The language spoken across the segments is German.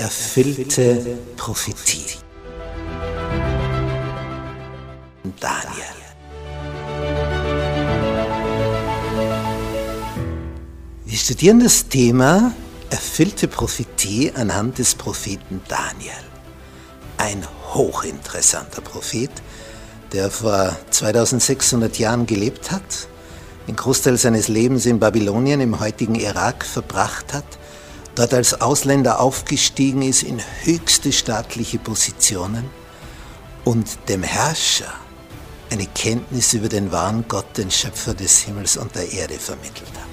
erfüllte Prophetie. Daniel. Wir studieren das Thema erfüllte Prophetie anhand des Propheten Daniel. Ein hochinteressanter Prophet, der vor 2600 Jahren gelebt hat, den Großteil seines Lebens in Babylonien im heutigen Irak verbracht hat, dort als Ausländer aufgestiegen ist in höchste staatliche Positionen und dem Herrscher eine Kenntnis über den wahren Gott, den Schöpfer des Himmels und der Erde vermittelt hat.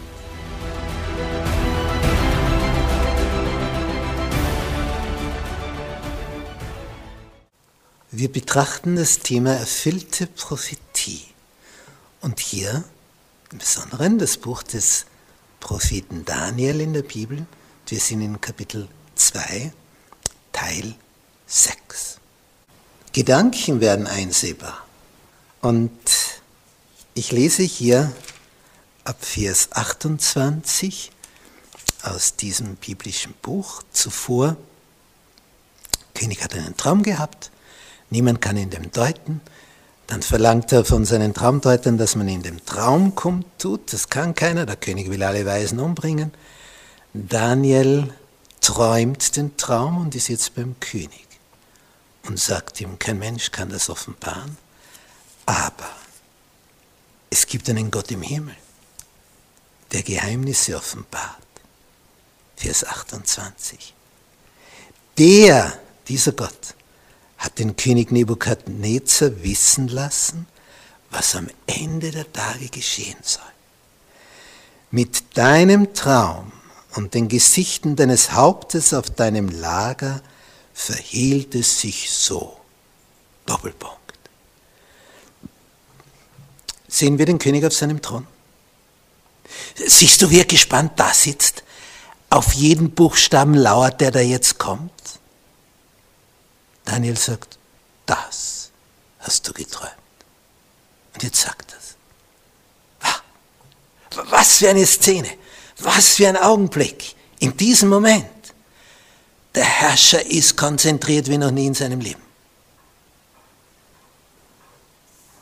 Wir betrachten das Thema erfüllte Prophetie. Und hier im Besonderen das Buch des Propheten Daniel in der Bibel. Wir sind in Kapitel 2, Teil 6. Gedanken werden einsehbar. Und ich lese hier ab Vers 28 aus diesem biblischen Buch zuvor. König hat einen Traum gehabt Niemand kann in dem deuten. Dann verlangt er von seinen Traumdeutern, dass man in dem Traum kommt, tut. Das kann keiner. Der König will alle Weisen umbringen. Daniel träumt den Traum und ist jetzt beim König und sagt ihm, kein Mensch kann das offenbaren, aber es gibt einen Gott im Himmel, der Geheimnisse offenbart. Vers 28. Der, dieser Gott, hat den König Nebukadnezar wissen lassen, was am Ende der Tage geschehen soll. Mit deinem Traum und den Gesichten deines Hauptes auf deinem Lager verhielt es sich so. Doppelpunkt. Sehen wir den König auf seinem Thron? Siehst du, wie er gespannt da sitzt? Auf jeden Buchstaben lauert, der da jetzt kommt? Daniel sagt, das hast du geträumt. Und jetzt sagt das. Was für eine Szene, was für ein Augenblick in diesem Moment. Der Herrscher ist konzentriert wie noch nie in seinem Leben.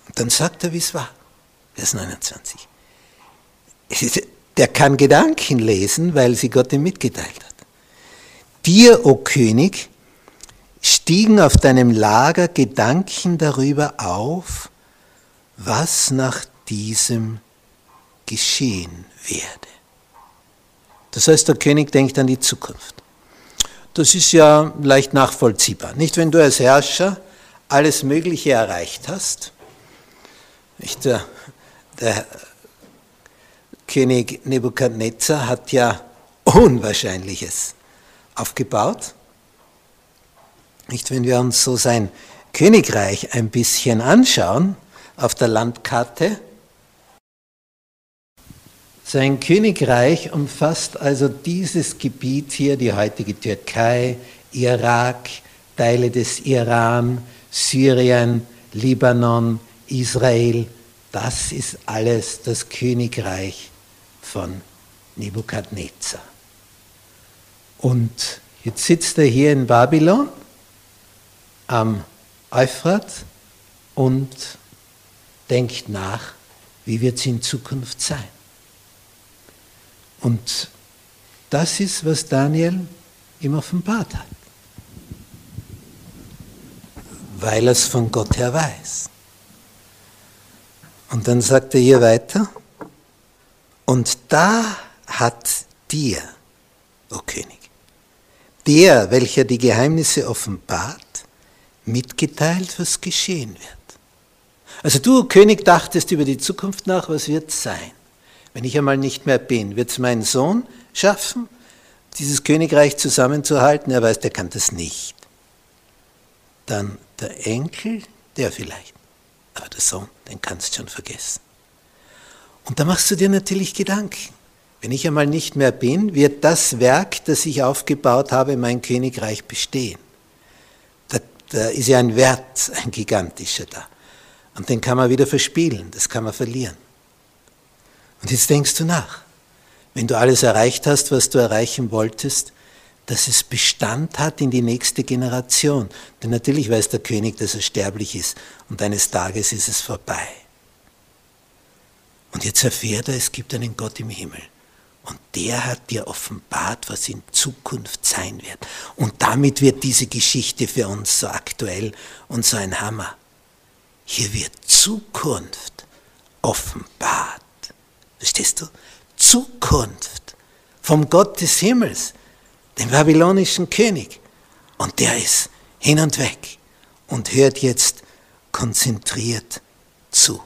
Und dann sagt er, wie es war. Vers 29. Der kann Gedanken lesen, weil sie Gott ihm mitgeteilt hat. Dir, o oh König, stiegen auf deinem Lager Gedanken darüber auf, was nach diesem geschehen werde. Das heißt, der König denkt an die Zukunft. Das ist ja leicht nachvollziehbar. Nicht, wenn du als Herrscher alles Mögliche erreicht hast. Nicht, der, der König Nebukadnezar hat ja Unwahrscheinliches aufgebaut. Nicht, wenn wir uns so sein Königreich ein bisschen anschauen auf der Landkarte. Sein Königreich umfasst also dieses Gebiet hier, die heutige Türkei, Irak, Teile des Iran, Syrien, Libanon, Israel. Das ist alles das Königreich von Nebukadnezar. Und jetzt sitzt er hier in Babylon am Euphrat und denkt nach, wie wird es in Zukunft sein. Und das ist, was Daniel ihm offenbart hat, weil er es von Gott her weiß. Und dann sagt er hier weiter, und da hat dir, o König, der, welcher die Geheimnisse offenbart, mitgeteilt, was geschehen wird. Also du, König, dachtest über die Zukunft nach, was wird sein? Wenn ich einmal nicht mehr bin, wird es mein Sohn schaffen, dieses Königreich zusammenzuhalten? Er weiß, der kann das nicht. Dann der Enkel, der vielleicht. Aber der Sohn, den kannst du schon vergessen. Und da machst du dir natürlich Gedanken. Wenn ich einmal nicht mehr bin, wird das Werk, das ich aufgebaut habe, mein Königreich bestehen da ist ja ein Wert, ein gigantischer da. Und den kann man wieder verspielen, das kann man verlieren. Und jetzt denkst du nach. Wenn du alles erreicht hast, was du erreichen wolltest, dass es Bestand hat in die nächste Generation. Denn natürlich weiß der König, dass er sterblich ist und eines Tages ist es vorbei. Und jetzt erfährt er, es gibt einen Gott im Himmel. Und der hat dir offenbart, was in Zukunft sein wird. Und damit wird diese Geschichte für uns so aktuell und so ein Hammer. Hier wird Zukunft offenbart. Verstehst du? Zukunft vom Gott des Himmels, dem babylonischen König. Und der ist hin und weg und hört jetzt konzentriert zu.